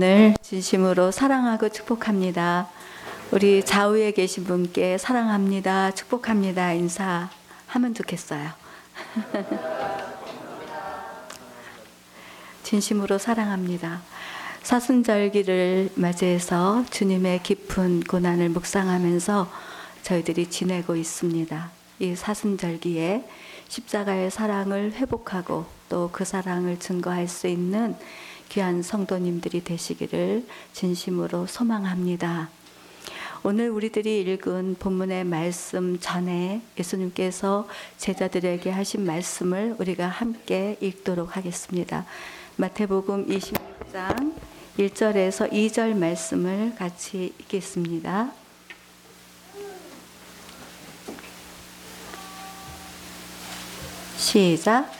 늘 진심으로 사랑하고 축복합니다. 우리 좌우에 계신 분께 사랑합니다. 축복합니다. 인사하면 좋겠어요. 진심으로 사랑합니다. 사순절기를 맞이해서 주님의 깊은 고난을 묵상하면서 저희들이 지내고 있습니다. 이 사순절기에 십자가의 사랑을 회복하고 또 그 사랑을 증거할 수 있는 귀한 성도님들이 되시기를 진심으로 소망합니다. 오늘 우리들이 읽은 본문의 말씀 전에 예수님께서 제자들에게 하신 말씀을 우리가 함께 읽도록 하겠습니다. 마태복음 26장 1절에서 2절 말씀을 같이 읽겠습니다. 시작.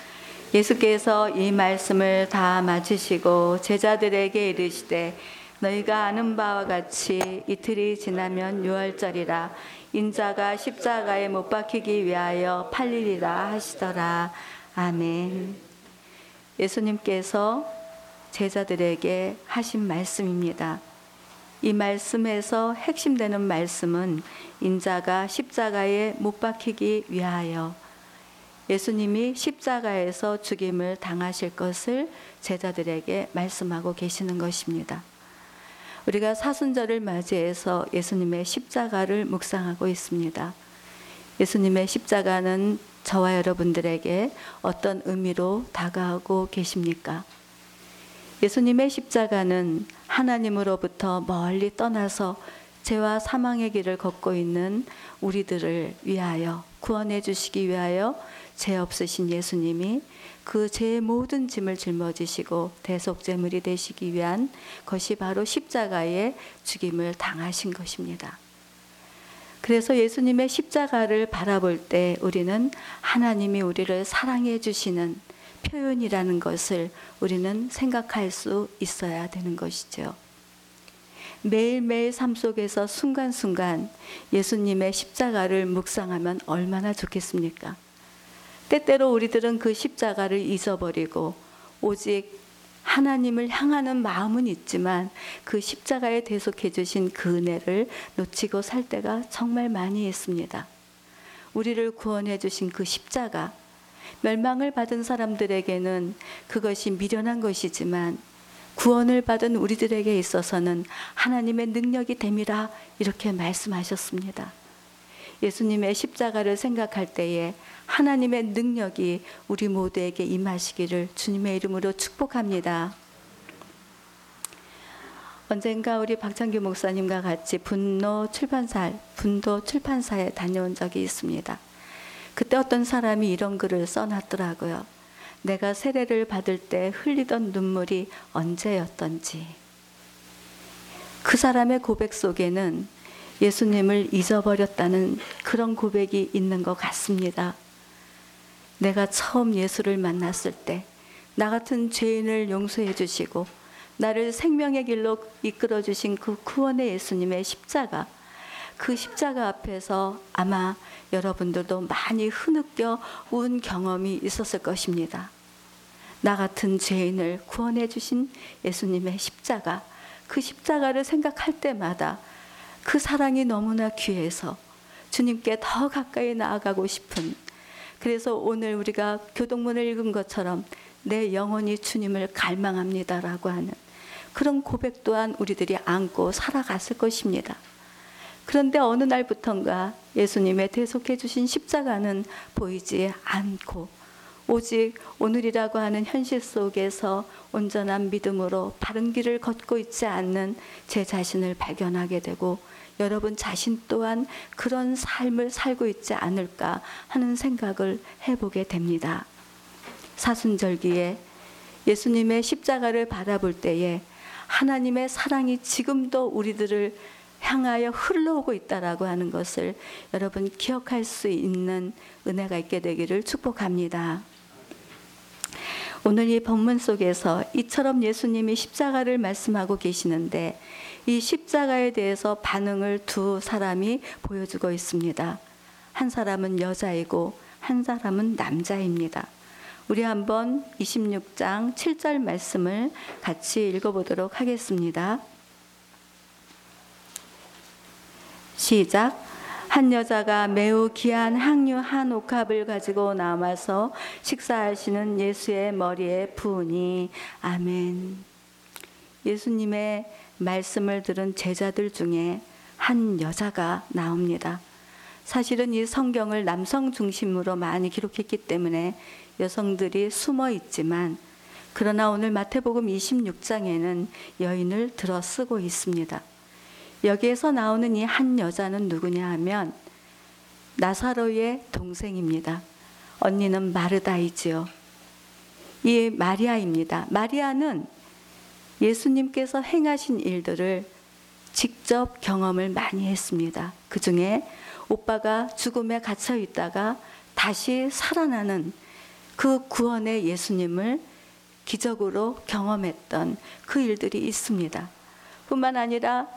예수께서 이 말씀을 다 마치시고 제자들에게 이르시되 너희가 아는 바와 같이 이틀이 지나면 유월절이라 인자가 십자가에 못 박히기 위하여 팔리리라 하시더라. 아멘. 예수님께서 제자들에게 하신 말씀입니다. 이 말씀에서 핵심되는 말씀은 인자가 십자가에 못 박히기 위하여 예수님이 십자가에서 죽임을 당하실 것을 제자들에게 말씀하고 계시는 것입니다. 우리가 사순절을 맞이해서 예수님의 십자가를 묵상하고 있습니다. 예수님의 십자가는 저와 여러분들에게 어떤 의미로 다가오고 계십니까? 예수님의 십자가는 하나님으로부터 멀리 떠나서 죄와 사망의 길을 걷고 있는 우리들을 위하여 구원해 주시기 위하여 죄 없으신 예수님이 그 죄의 모든 짐을 짊어지시고 대속제물이 되시기 위한 것이 바로 십자가의 죽임을 당하신 것입니다. 그래서 예수님의 십자가를 바라볼 때 우리는 하나님이 우리를 사랑해 주시는 표현이라는 것을 우리는 생각할 수 있어야 되는 것이죠. 매일매일 삶 속에서 순간순간 예수님의 십자가를 묵상하면 얼마나 좋겠습니까? 때때로 우리들은 그 십자가를 잊어버리고 오직 하나님을 향하는 마음은 있지만 그 십자가에 대속해 주신 그 은혜를 놓치고 살 때가 정말 많이 있습니다. 우리를 구원해 주신 그 십자가 멸망을 받은 사람들에게는 그것이 미련한 것이지만 구원을 받은 우리들에게 있어서는 하나님의 능력이 됨이라 이렇게 말씀하셨습니다. 예수님의 십자가를 생각할 때에 하나님의 능력이 우리 모두에게 임하시기를 주님의 이름으로 축복합니다. 언젠가 우리 박창규 목사님과 같이 분노 출판사, 분도 출판사에 다녀온 적이 있습니다. 그때 어떤 사람이 이런 글을 써놨더라고요. 내가 세례를 받을 때 흘리던 눈물이 언제였던지. 그 사람의 고백 속에는 예수님을 잊어버렸다는 그런 고백이 있는 것 같습니다. 내가 처음 예수를 만났을 때, 나 같은 죄인을 용서해 주시고, 나를 생명의 길로 이끌어 주신 그 구원의 예수님의 십자가, 그 십자가 앞에서 아마 여러분들도 많이 흐느껴 운 경험이 있었을 것입니다. 나 같은 죄인을 구원해 주신 예수님의 십자가, 그 십자가를 생각할 때마다 그 사랑이 너무나 귀해서 주님께 더 가까이 나아가고 싶은 그래서 오늘 우리가 교동문을 읽은 것처럼 내 영혼이 주님을 갈망합니다라고 하는 그런 고백 또한 우리들이 안고 살아갔을 것입니다. 그런데 어느 날부턴가 예수님의 대속해 주신 십자가는 보이지 않고 오직 오늘이라고 하는 현실 속에서 온전한 믿음으로 바른 길을 걷고 있지 않는 제 자신을 발견하게 되고 여러분 자신 또한 그런 삶을 살고 있지 않을까 하는 생각을 해보게 됩니다. 사순절기에 예수님의 십자가를 바라볼 때에 하나님의 사랑이 지금도 우리들을 향하여 흘러오고 있다라고 하는 것을 여러분 기억할 수 있는 은혜가 있게 되기를 축복합니다. 오늘 이 본문 속에서 이처럼 예수님이 십자가를 말씀하고 계시는데 이 십자가에 대해서 반응을 두 사람이 보여주고 있습니다. 한 사람은 여자이고 한 사람은 남자입니다. 우리 한번 26장 7절 말씀을 같이 읽어보도록 하겠습니다. 시작. 한 여자가 매우 귀한 향유 한 옥합을 가지고 남아서 식사하시는 예수의 머리에 부으니 아멘. 예수님의 말씀을 들은 제자들 중에 한 여자가 나옵니다. 사실은 이 성경을 남성 중심으로 많이 기록했기 때문에 여성들이 숨어 있지만 그러나 오늘 마태복음 26장에는 여인을 들어 쓰고 있습니다. 여기에서 나오는 이 한 여자는 누구냐 하면 나사로의 동생입니다. 언니는 마르다이지요. 이 마리아입니다. 마리아는 예수님께서 행하신 일들을 직접 경험을 많이 했습니다. 그 중에 오빠가 죽음에 갇혀 있다가 다시 살아나는 그 구원의 예수님을 기적으로 경험했던 그 일들이 있습니다. 뿐만 아니라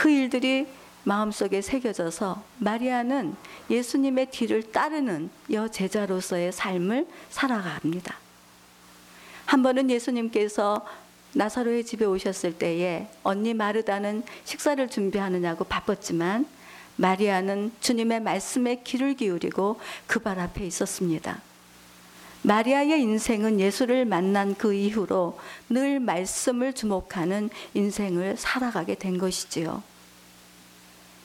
그 일들이 마음속에 새겨져서 마리아는 예수님의 뒤를 따르는 여제자로서의 삶을 살아갑니다. 한 번은 예수님께서 나사로의 집에 오셨을 때에 언니 마르다는 식사를 준비하느냐고 바빴지만 마리아는 주님의 말씀에 귀를 기울이고 그 발 앞에 있었습니다. 마리아의 인생은 예수를 만난 그 이후로 늘 말씀을 주목하는 인생을 살아가게 된 것이지요.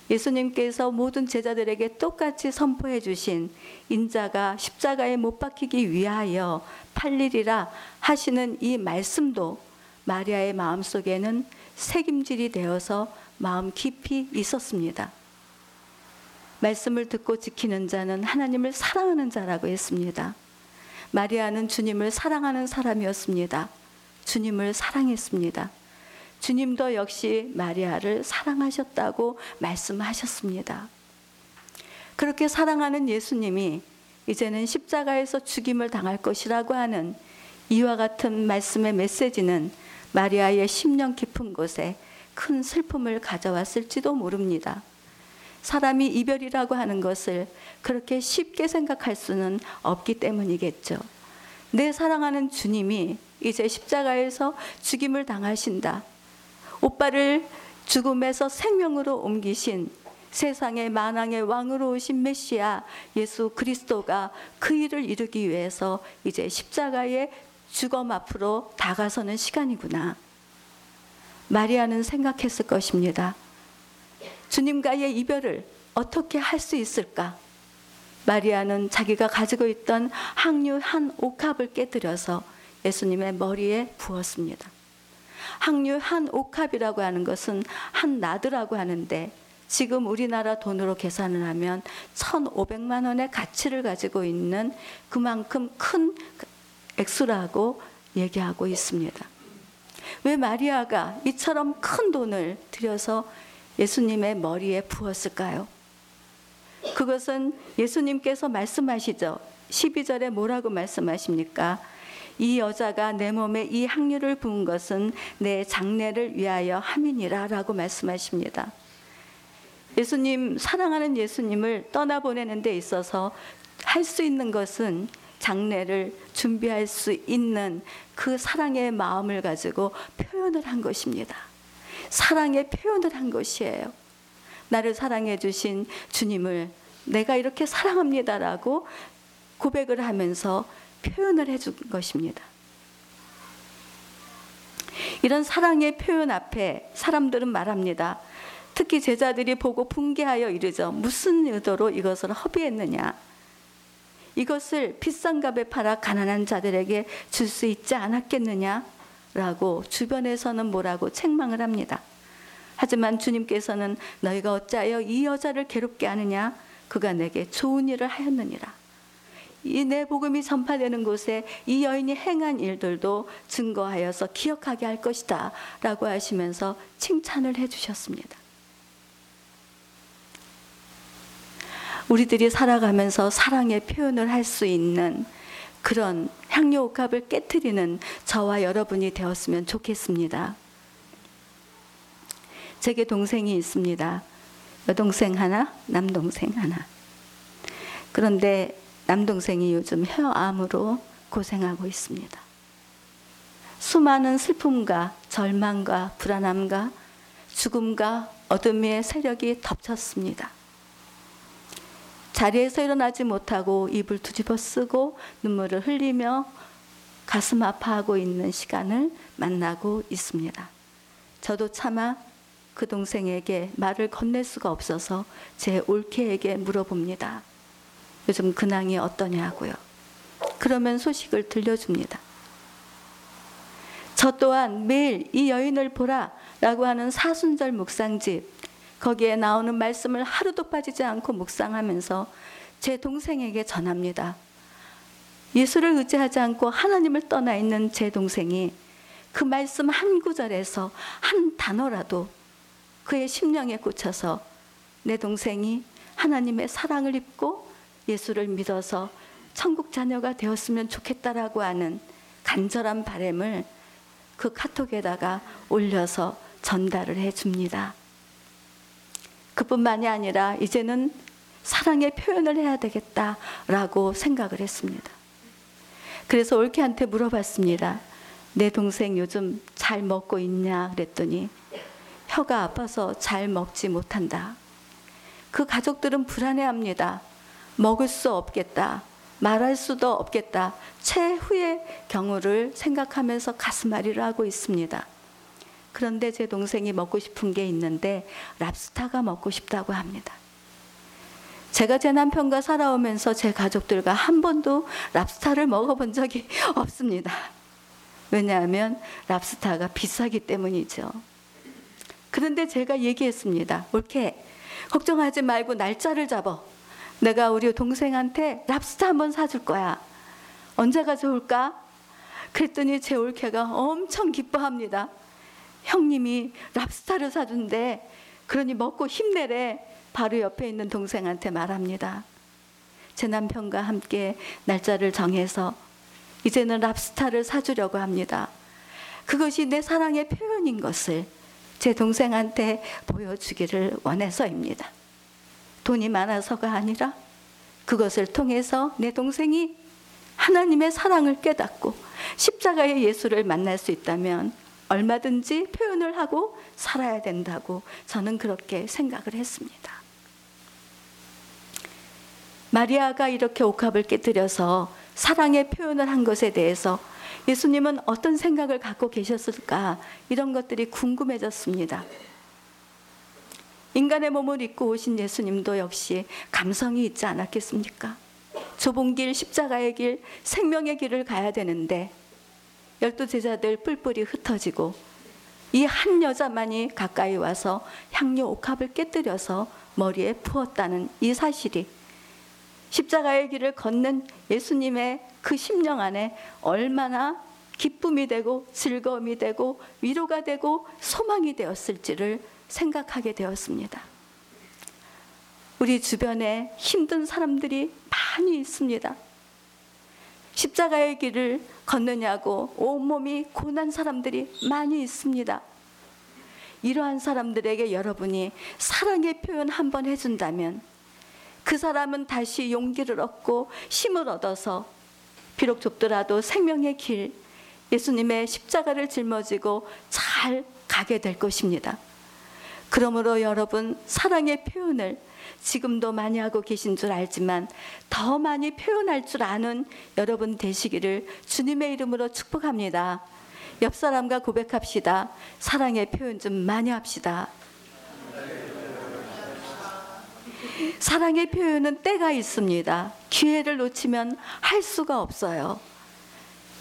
예수님께서 모든 제자들에게 똑같이 선포해 주신 인자가 십자가에 못 박히기 위하여 팔리리라 하시는 이 말씀도 마리아의 마음속에는 새김질이 되어서 마음 깊이 있었습니다. 말씀을 듣고 지키는 자는 하나님을 사랑하는 자라고 했습니다. 마리아는 주님을 사랑하는 사람이었습니다. 주님을 사랑했습니다. 주님도 역시 마리아를 사랑하셨다고 말씀하셨습니다. 그렇게 사랑하는 예수님이 이제는 십자가에서 죽임을 당할 것이라고 하는 이와 같은 말씀의 메시지는 마리아의 심령 깊은 곳에 큰 슬픔을 가져왔을지도 모릅니다. 사람이 이별이라고 하는 것을 그렇게 쉽게 생각할 수는 없기 때문이겠죠. 내 사랑하는 주님이 이제 십자가에서 죽임을 당하신다. 오빠를 죽음에서 생명으로 옮기신 세상의 만왕의 왕으로 오신 메시아 예수 그리스도가 그 일을 이루기 위해서 이제 십자가의 죽음 앞으로 다가서는 시간이구나. 마리아는 생각했을 것입니다. 주님과의 이별을 어떻게 할 수 있을까? 마리아는 자기가 가지고 있던 항류 한 옥합을 깨뜨려서 예수님의 머리에 부었습니다. 항류 한 옥합이라고 하는 것은 한 나드라고 하는데 지금 우리나라 돈으로 계산을 하면 1,500만 원의 가치를 가지고 있는 그만큼 큰 액수라고 얘기하고 있습니다. 왜 마리아가 이처럼 큰 돈을 들여서 예수님의 머리에 부었을까요? 그것은 예수님께서 말씀하시죠. 12절에 뭐라고 말씀하십니까? 이 여자가 내 몸에 이 항류를 부은 것은 내 장례를 위하여 함이니라 라고 말씀하십니다. 예수님, 사랑하는 예수님을 떠나보내는 데 있어서 할 수 있는 것은 장례를 준비할 수 있는 그 사랑의 마음을 가지고 표현을 한 것입니다. 사랑의 표현을 한 것이에요. 나를 사랑해 주신 주님을 내가 이렇게 사랑합니다라고 고백을 하면서 표현을 해준 것입니다. 이런 사랑의 표현 앞에 사람들은 말합니다. 특히 제자들이 보고 붕괴하여 이르죠. 무슨 의도로 이것을 허비했느냐? 이것을 비싼 값에 팔아 가난한 자들에게 줄 수 있지 않았겠느냐? 라고 주변에서는 뭐라고 책망을 합니다. 하지만 주님께서는 너희가 어찌하여 이 여자를 괴롭게 하느냐? 그가 내게 좋은 일을 하였느니라. 이 내 복음이 전파되는 곳에 이 여인이 행한 일들도 증거하여서 기억하게 할 것이다. 라고 하시면서 칭찬을 해주셨습니다. 우리들이 살아가면서 사랑의 표현을 할 수 있는 그런 향료 옥합을 깨뜨리는 저와 여러분이 되었으면 좋겠습니다. 제게 동생이 있습니다. 여동생 하나, 남동생 하나. 그런데 남동생이 요즘 혀암으로 고생하고 있습니다. 수많은 슬픔과 절망과 불안함과 죽음과 어둠의 세력이 덮쳤습니다. 자리에서 일어나지 못하고 입을 뒤집어 쓰고 눈물을 흘리며 가슴 아파하고 있는 시간을 만나고 있습니다. 저도 차마 그 동생에게 말을 건넬 수가 없어서 제 올케에게 물어봅니다. 요즘 근황이 어떠냐고요. 그러면 소식을 들려줍니다. 저 또한 매일 이 여인을 보라 라고 하는 사순절 묵상집 거기에 나오는 말씀을 하루도 빠지지 않고 묵상하면서 제 동생에게 전합니다. 예수를 의지하지 않고 하나님을 떠나 있는 제 동생이 그 말씀 한 구절에서 한 단어라도 그의 심령에 꽂혀서 내 동생이 하나님의 사랑을 입고 예수를 믿어서 천국 자녀가 되었으면 좋겠다라고 하는 간절한 바램을 그 카톡에다가 올려서 전달을 해 줍니다. 그뿐만이 아니라 이제는 사랑의 표현을 해야 되겠다라고 생각을 했습니다. 그래서 올케한테 물어봤습니다. 내 동생 요즘 잘 먹고 있냐 그랬더니 혀가 아파서 잘 먹지 못한다. 그 가족들은 불안해합니다. 먹을 수 없겠다. 말할 수도 없겠다. 최후의 경우를 생각하면서 가슴앓이를 하고 있습니다. 그런데 제 동생이 먹고 싶은 게 있는데 랍스타가 먹고 싶다고 합니다. 제가 제 남편과 살아오면서 제 가족들과 한 번도 랍스타를 먹어본 적이 없습니다. 왜냐하면 랍스타가 비싸기 때문이죠. 그런데 제가 얘기했습니다. 옳게 걱정하지 말고 날짜를 잡아. 내가 우리 동생한테 랍스타 한번 사줄 거야. 언제가 좋을까? 그랬더니 제 올케가 엄청 기뻐합니다. 형님이 랍스타를 사준대. 그러니 먹고 힘내래. 바로 옆에 있는 동생한테 말합니다. 제 남편과 함께 날짜를 정해서 이제는 랍스타를 사주려고 합니다. 그것이 내 사랑의 표현인 것을 제 동생한테 보여주기를 원해서입니다. 돈이 많아서가 아니라 그것을 통해서 내 동생이 하나님의 사랑을 깨닫고 십자가의 예수를 만날 수 있다면 얼마든지 표현을 하고 살아야 된다고 저는 그렇게 생각을 했습니다. 마리아가 이렇게 옥합을 깨뜨려서 사랑의 표현을 한 것에 대해서 예수님은 어떤 생각을 갖고 계셨을까 이런 것들이 궁금해졌습니다. 인간의 몸을 입고 오신 예수님도 역시 감성이 있지 않았겠습니까? 좁은 길, 십자가의 길, 생명의 길을 가야 되는데 열두 제자들 뿔뿔이 흩어지고 이 한 여자만이 가까이 와서 향료 옥합을 깨뜨려서 머리에 부었다는 이 사실이 십자가의 길을 걷는 예수님의 그 심령 안에 얼마나 기쁨이 되고 즐거움이 되고 위로가 되고 소망이 되었을지를 생각하게 되었습니다. 우리 주변에 힘든 사람들이 많이 있습니다. 십자가의 길을 걷느냐고 온몸이 고난 사람들이 많이 있습니다. 이러한 사람들에게 여러분이 사랑의 표현 한 번 해준다면 그 사람은 다시 용기를 얻고 힘을 얻어서 비록 좁더라도 생명의 길, 예수님의 십자가를 짊어지고 잘 가게 될 것입니다. 그러므로 여러분 사랑의 표현을 지금도 많이 하고 계신 줄 알지만 더 많이 표현할 줄 아는 여러분 되시기를 주님의 이름으로 축복합니다. 옆 사람과 고백합시다. 사랑의 표현 좀 많이 합시다. 사랑의 표현은 때가 있습니다. 기회를 놓치면 할 수가 없어요.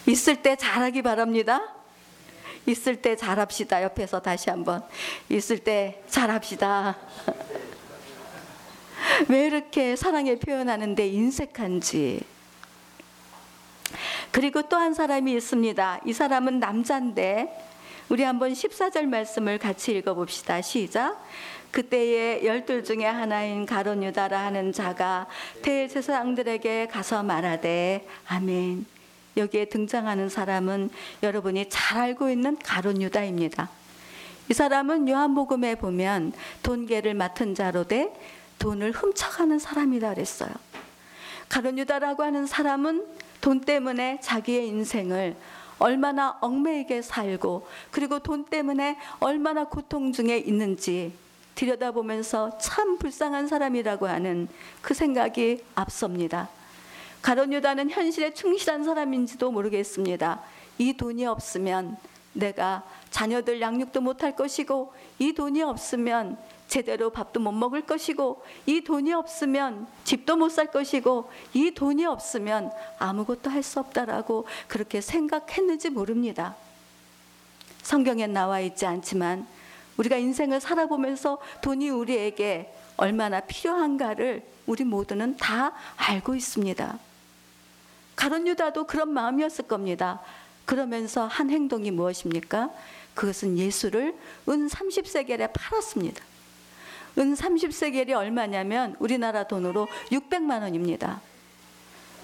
있을 때 잘하기 바랍니다. 있을 때 잘합시다. 옆에서 다시 한번 있을 때 잘합시다. 왜 이렇게 사랑의 표현하는데 인색한지. 그리고 또 한 사람이 있습니다. 이 사람은 남자인데 우리 한번 14절 말씀을 같이 읽어 봅시다. 시작. 그때에 열둘 중에 하나인 가론 유다라 하는 자가 대제사장들에게 가서 말하되 아멘. 여기에 등장하는 사람은 여러분이 잘 알고 있는 가론 유다입니다. 이 사람은 요한복음에 보면 돈계를 맡은 자로 돼 돈을 훔쳐가는 사람이다 그랬어요. 가론 유다라고 하는 사람은 돈 때문에 자기의 인생을 얼마나 얽매이게 살고 그리고 돈 때문에 얼마나 고통 중에 있는지 들여다보면서 참 불쌍한 사람이라고 하는 그 생각이 앞섭니다. 가론 유다는 현실에 충실한 사람인지도 모르겠습니다. 이 돈이 없으면 내가 자녀들 양육도 못할 것이고 이 돈이 없으면 제대로 밥도 못 먹을 것이고 이 돈이 없으면 집도 못 살 것이고 이 돈이 없으면 아무것도 할 수 없다라고 그렇게 생각했는지 모릅니다. 성경에 나와 있지 않지만 우리가 인생을 살아보면서 돈이 우리에게 얼마나 필요한가를 우리 모두는 다 알고 있습니다. 가론 유다도 그런 마음이었을 겁니다. 그러면서 한 행동이 무엇입니까? 그것은 예수를 은 30세겔에 팔았습니다. 은 30세겔이 얼마냐면 우리나라 돈으로 600만 원입니다.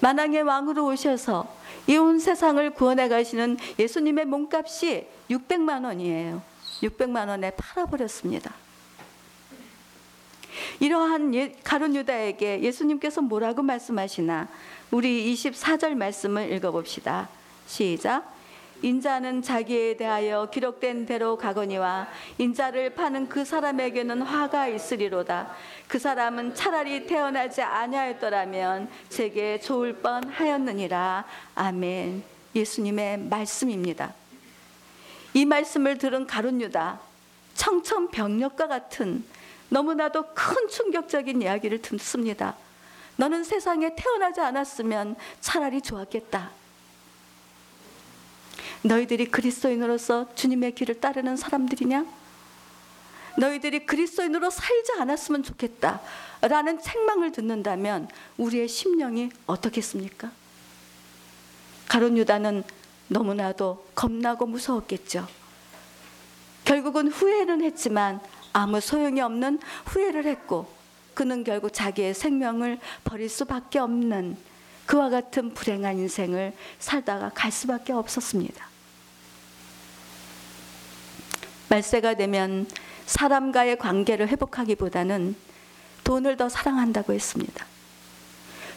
만왕의 왕으로 오셔서 이 온 세상을 구원해 가시는 예수님의 몸값이 600만 원이에요. 600만 원에 팔아버렸습니다. 이러한 예, 가론 유다에게 예수님께서 뭐라고 말씀하시나 우리 24절 말씀을 읽어봅시다. 시작. 인자는 자기에 대하여 기록된 대로 가거니와 인자를 파는 그 사람에게는 화가 있으리로다. 그 사람은 차라리 태어나지 아니하였더라면 제게 좋을 뻔하였느니라. 아멘. 예수님의 말씀입니다. 이 말씀을 들은 가룟 유다 청천벽력과 같은 너무나도 큰 충격적인 이야기를 듣습니다. 너는 세상에 태어나지 않았으면 차라리 좋았겠다. 너희들이 그리스도인으로서 주님의 길을 따르는 사람들이냐? 너희들이 그리스도인으로 살지 않았으면 좋겠다. 라는 책망을 듣는다면 우리의 심령이 어떻겠습니까? 가론 유다는 너무나도 겁나고 무서웠겠죠. 결국은 후회는 했지만 아무 소용이 없는 후회를 했고 그는 결국 자기의 생명을 버릴 수밖에 없는 그와 같은 불행한 인생을 살다가 갈 수밖에 없었습니다. 말세가 되면 사람과의 관계를 회복하기보다는 돈을 더 사랑한다고 했습니다.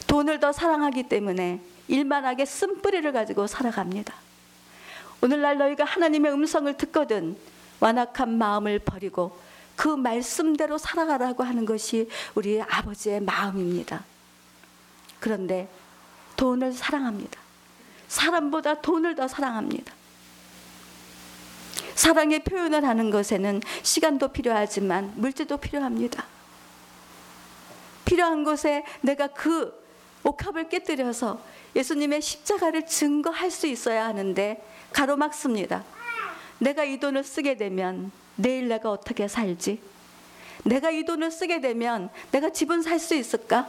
돈을 더 사랑하기 때문에 일만하게 쓴뿌리를 가지고 살아갑니다. 오늘날 너희가 하나님의 음성을 듣거든 완악한 마음을 버리고 그 말씀대로 살아가라고 하는 것이 우리 아버지의 마음입니다. 그런데 돈을 사랑합니다. 사람보다 돈을 더 사랑합니다. 사랑의 표현을 하는 것에는 시간도 필요하지만 물질도 필요합니다. 필요한 곳에 내가 그 옥합을 깨뜨려서 예수님의 십자가를 증거할 수 있어야 하는데 가로막습니다. 내가 이 돈을 쓰게 되면 내일 내가 어떻게 살지? 내가 이 돈을 쓰게 되면 내가 집은 살 수 있을까?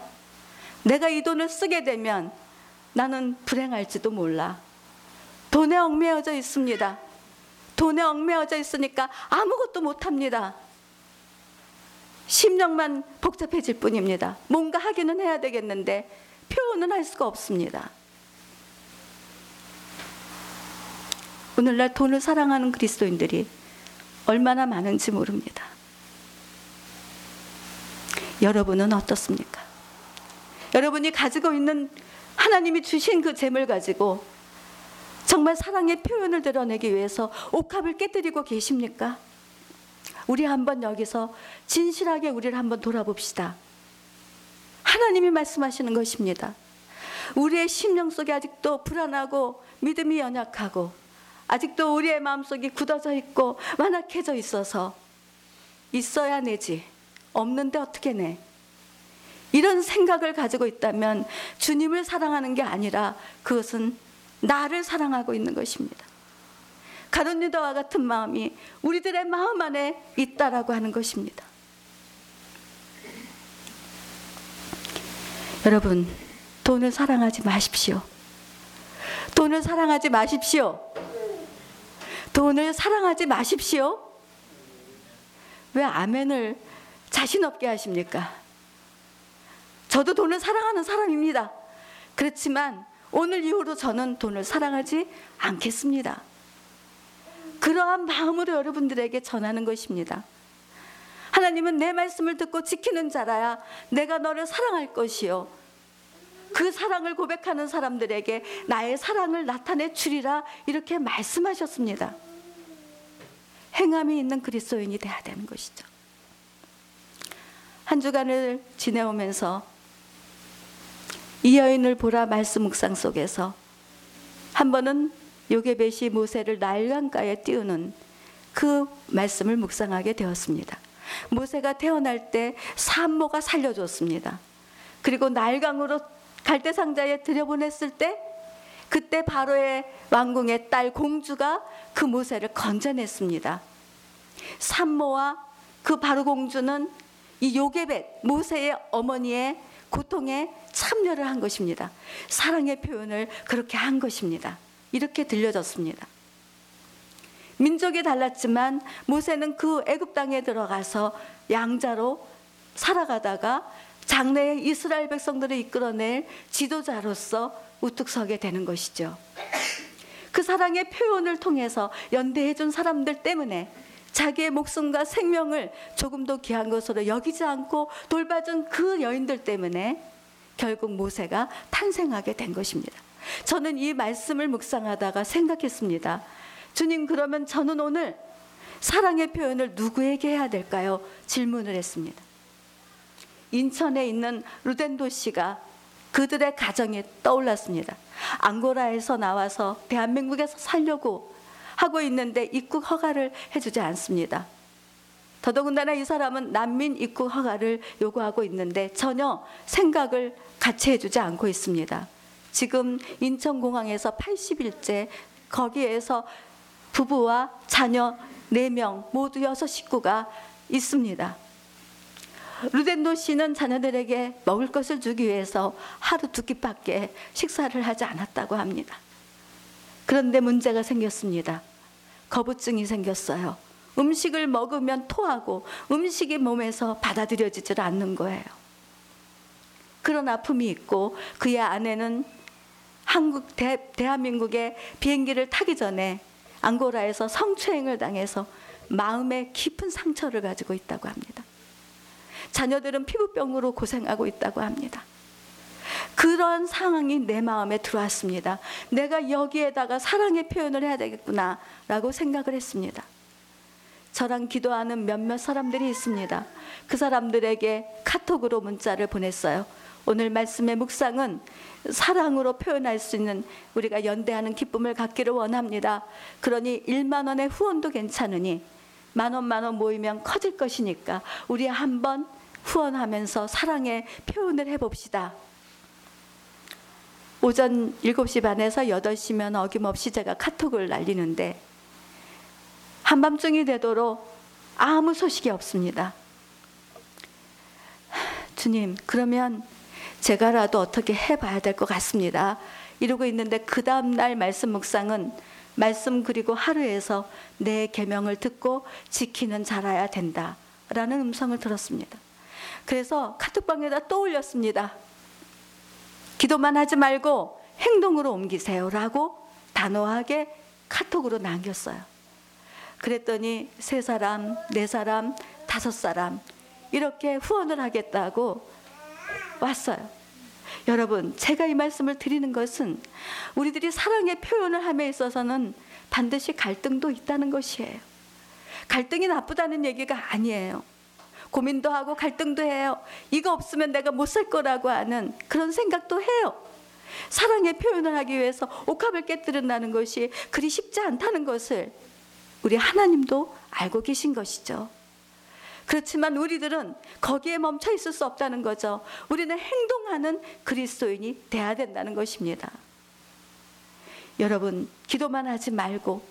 내가 이 돈을 쓰게 되면 나는 불행할지도 몰라. 돈에 얽매여져 있습니다. 돈에 얽매여져 있으니까 아무것도 못합니다. 심령만 복잡해질 뿐입니다. 뭔가 하기는 해야 되겠는데 표현은 할 수가 없습니다. 오늘날 돈을 사랑하는 그리스도인들이 얼마나 많은지 모릅니다. 여러분은 어떻습니까? 여러분이 가지고 있는 하나님이 주신 그 재물 가지고 정말 사랑의 표현을 드러내기 위해서 옥합을 깨뜨리고 계십니까? 우리 한번 여기서 진실하게 우리를 한번 돌아봅시다. 하나님이 말씀하시는 것입니다. 우리의 심령 속에 아직도 불안하고 믿음이 연약하고 아직도 우리의 마음속이 굳어져 있고 완악해져 있어서 있어야 내지 없는데 어떻게 내? 이런 생각을 가지고 있다면 주님을 사랑하는 게 아니라 그것은 나를 사랑하고 있는 것입니다. 가론 유다와 같은 마음이 우리들의 마음 안에 있다라고 하는 것입니다. 여러분, 돈을 사랑하지 마십시오. 돈을 사랑하지 마십시오. 돈을 사랑하지 마십시오. 왜 아멘을 자신 없게 하십니까? 저도 돈을 사랑하는 사람입니다. 그렇지만 오늘 이후로 저는 돈을 사랑하지 않겠습니다. 그러한 마음으로 여러분들에게 전하는 것입니다. 하나님은 내 말씀을 듣고 지키는 자라야 내가 너를 사랑할 것이요. 그 사랑을 고백하는 사람들에게 나의 사랑을 나타내 주리라 이렇게 말씀하셨습니다. 행함이 있는 그리스도인이 돼야 되는 것이죠. 한 주간을 지내오면서 이 여인을 보라 말씀 묵상 속에서 한 번은 요게벳이 모세를 나일강가에 띄우는 그 말씀을 묵상하게 되었습니다. 모세가 태어날 때 산모가 살려줬습니다. 그리고 나일강으로 갈대 상자에 들여보냈을 때 그때 바로의 왕궁의 딸 공주가 그 모세를 건져냈습니다. 산모와 그 바로 공주는 이 요게벳 모세의 어머니의 고통에 참여를 한 것입니다. 사랑의 표현을 그렇게 한 것입니다. 이렇게 들려졌습니다. 민족이 달랐지만 모세는 그 애굽 땅에 들어가서 양자로 살아가다가 장래의 이스라엘 백성들을 이끌어낼 지도자로서 우뚝 서게 되는 것이죠. 그 사랑의 표현을 통해서 연대해 준 사람들 때문에 자기의 목숨과 생명을 조금도 귀한 것으로 여기지 않고 돌봐준 그 여인들 때문에 결국 모세가 탄생하게 된 것입니다. 저는 이 말씀을 묵상하다가 생각했습니다. 주님, 그러면 저는 오늘 사랑의 표현을 누구에게 해야 될까요? 질문을 했습니다. 인천에 있는 루덴도 씨가 그들의 가정이 떠올랐습니다. 앙고라에서 나와서 대한민국에서 살려고 하고 있는데 입국 허가를 해주지 않습니다. 더더군다나 이 사람은 난민 입국 허가를 요구하고 있는데 전혀 생각을 같이 해주지 않고 있습니다. 지금 인천공항에서 80일째 거기에서 부부와 자녀 4명 모두 6 식구가 있습니다. 루덴도 씨는 자녀들에게 먹을 것을 주기 위해서 하루 두 끼밖에 식사를 하지 않았다고 합니다. 그런데 문제가 생겼습니다. 거부증이 생겼어요. 음식을 먹으면 토하고 음식이 몸에서 받아들여지질 않는 거예요. 그런 아픔이 있고 그의 아내는 한국 대, 대한민국의 비행기를 타기 전에 앙고라에서 성추행을 당해서 마음에 깊은 상처를 가지고 있다고 합니다. 자녀들은 피부병으로 고생하고 있다고 합니다. 그런 상황이 내 마음에 들어왔습니다. 내가 여기에다가 사랑의 표현을 해야 되겠구나라고 생각을 했습니다. 저랑 기도하는 몇몇 사람들이 있습니다. 그 사람들에게 카톡으로 문자를 보냈어요. 오늘 말씀의 묵상은 사랑으로 표현할 수 있는 우리가 연대하는 기쁨을 갖기를 원합니다. 그러니 1만 원의 후원도 괜찮으니 만 원, 만 원 모이면 커질 것이니까 우리 한번 후원하면서 사랑의 표현을 해봅시다. 오전 7시 반에서 8시면 어김없이 제가 카톡을 날리는데 한밤중이 되도록 아무 소식이 없습니다. 주님, 그러면 제가라도 어떻게 해봐야 될 것 같습니다. 이러고 있는데 그 다음 날 말씀 묵상은 말씀 그리고 하루에서 내 계명을 듣고 지키는 자라야 된다라는 음성을 들었습니다. 그래서 카톡방에다 또 올렸습니다. 기도만 하지 말고 행동으로 옮기세요라고 단호하게 카톡으로 남겼어요. 그랬더니 세 사람, 네 사람, 다섯 사람 이렇게 후원을 하겠다고 왔어요. 여러분, 제가 이 말씀을 드리는 것은 우리들이 사랑의 표현을 함에 있어서는 반드시 갈등도 있다는 것이에요. 갈등이 나쁘다는 얘기가 아니에요. 고민도 하고 갈등도 해요. 이거 없으면 내가 못 살 거라고 하는 그런 생각도 해요. 사랑의 표현을 하기 위해서 옥합을 깨뜨린다는 것이 그리 쉽지 않다는 것을 우리 하나님도 알고 계신 것이죠. 그렇지만 우리들은 거기에 멈춰 있을 수 없다는 거죠. 우리는 행동하는 그리스도인이 돼야 된다는 것입니다. 여러분, 기도만 하지 말고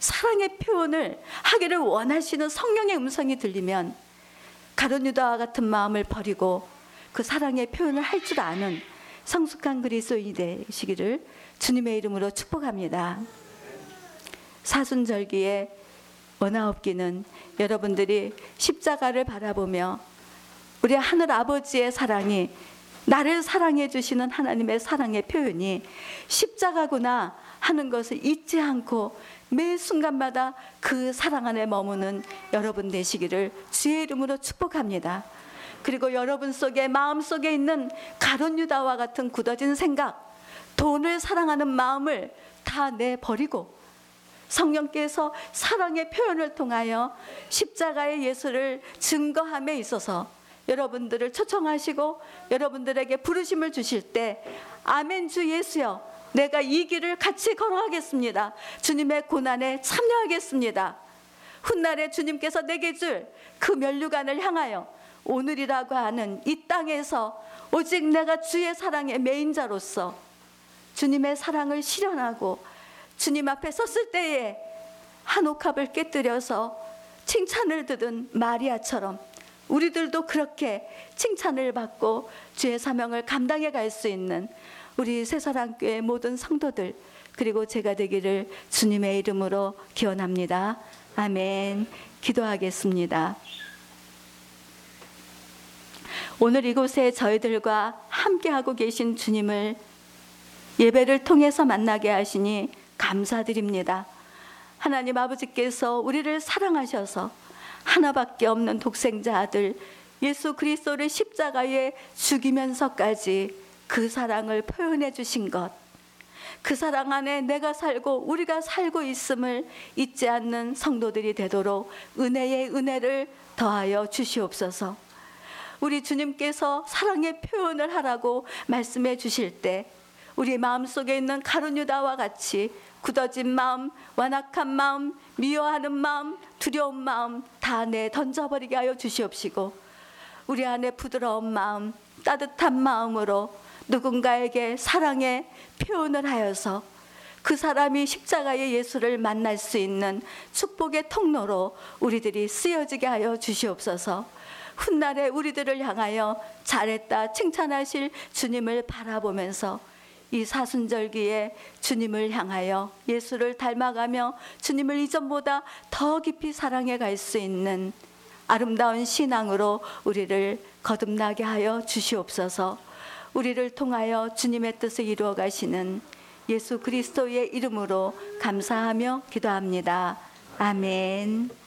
사랑의 표현을 하기를 원하시는 성령의 음성이 들리면 가론 유다와 같은 마음을 버리고 그 사랑의 표현을 할 줄 아는 성숙한 그리스도인이 되시기를 주님의 이름으로 축복합니다. 사순절기에 원하옵기는 여러분들이 십자가를 바라보며 우리 하늘 아버지의 사랑이 나를 사랑해 주시는 하나님의 사랑의 표현이 십자가구나 하는 것을 잊지 않고 매 순간마다 그 사랑 안에 머무는 여러분 되시기를 주의 이름으로 축복합니다. 그리고 여러분 속에 마음 속에 있는 가론 유다와 같은 굳어진 생각, 돈을 사랑하는 마음을 다 내버리고 성령께서 사랑의 표현을 통하여 십자가의 예수를 증거함에 있어서 여러분들을 초청하시고 여러분들에게 부르심을 주실 때 아멘 주 예수여 내가 이 길을 같이 걸어가겠습니다. 주님의 고난에 참여하겠습니다. 훗날에 주님께서 내게 줄 그 면류관을 향하여 오늘이라고 하는 이 땅에서 오직 내가 주의 사랑의 메인자로서 주님의 사랑을 실현하고 주님 앞에 섰을 때에 한 옥합을 깨뜨려서 칭찬을 듣은 마리아처럼 우리들도 그렇게 칭찬을 받고 주의 사명을 감당해 갈 수 있는 우리 새사랑교회 모든 성도들 그리고 제가 되기를 주님의 이름으로 기원합니다. 아멘. 기도하겠습니다. 오늘 이곳에 저희들과 함께하고 계신 주님을 예배를 통해서 만나게 하시니 감사드립니다. 하나님 아버지께서 우리를 사랑하셔서 하나밖에 없는 독생자 아들 예수 그리스도를 십자가에 죽이면서까지 그 사랑을 표현해 주신 것. 그 사랑 안에 내가 살고 우리가 살고 있음을 잊지 않는 성도들이 되도록 은혜의 은혜를 더하여 주시옵소서. 우리 주님께서 사랑의 표현을 하라고 말씀해 주실 때 우리 마음속에 있는 가룟유다와 같이 굳어진 마음, 완악한 마음, 미워하는 마음, 두려운 마음 다 내 던져버리게 하여 주시옵시고 우리 안에 부드러운 마음, 따뜻한 마음으로 누군가에게 사랑의 표현을 하여서 그 사람이 십자가의 예수를 만날 수 있는 축복의 통로로 우리들이 쓰여지게 하여 주시옵소서. 훗날에 우리들을 향하여 잘했다 칭찬하실 주님을 바라보면서 이 사순절기에 주님을 향하여 예수를 닮아가며 주님을 이전보다 더 깊이 사랑해 갈 수 있는 아름다운 신앙으로 우리를 거듭나게 하여 주시옵소서. 우리를 통하여 주님의 뜻을 이루어 가시는 예수 그리스도의 이름으로 감사하며 기도합니다. 아멘.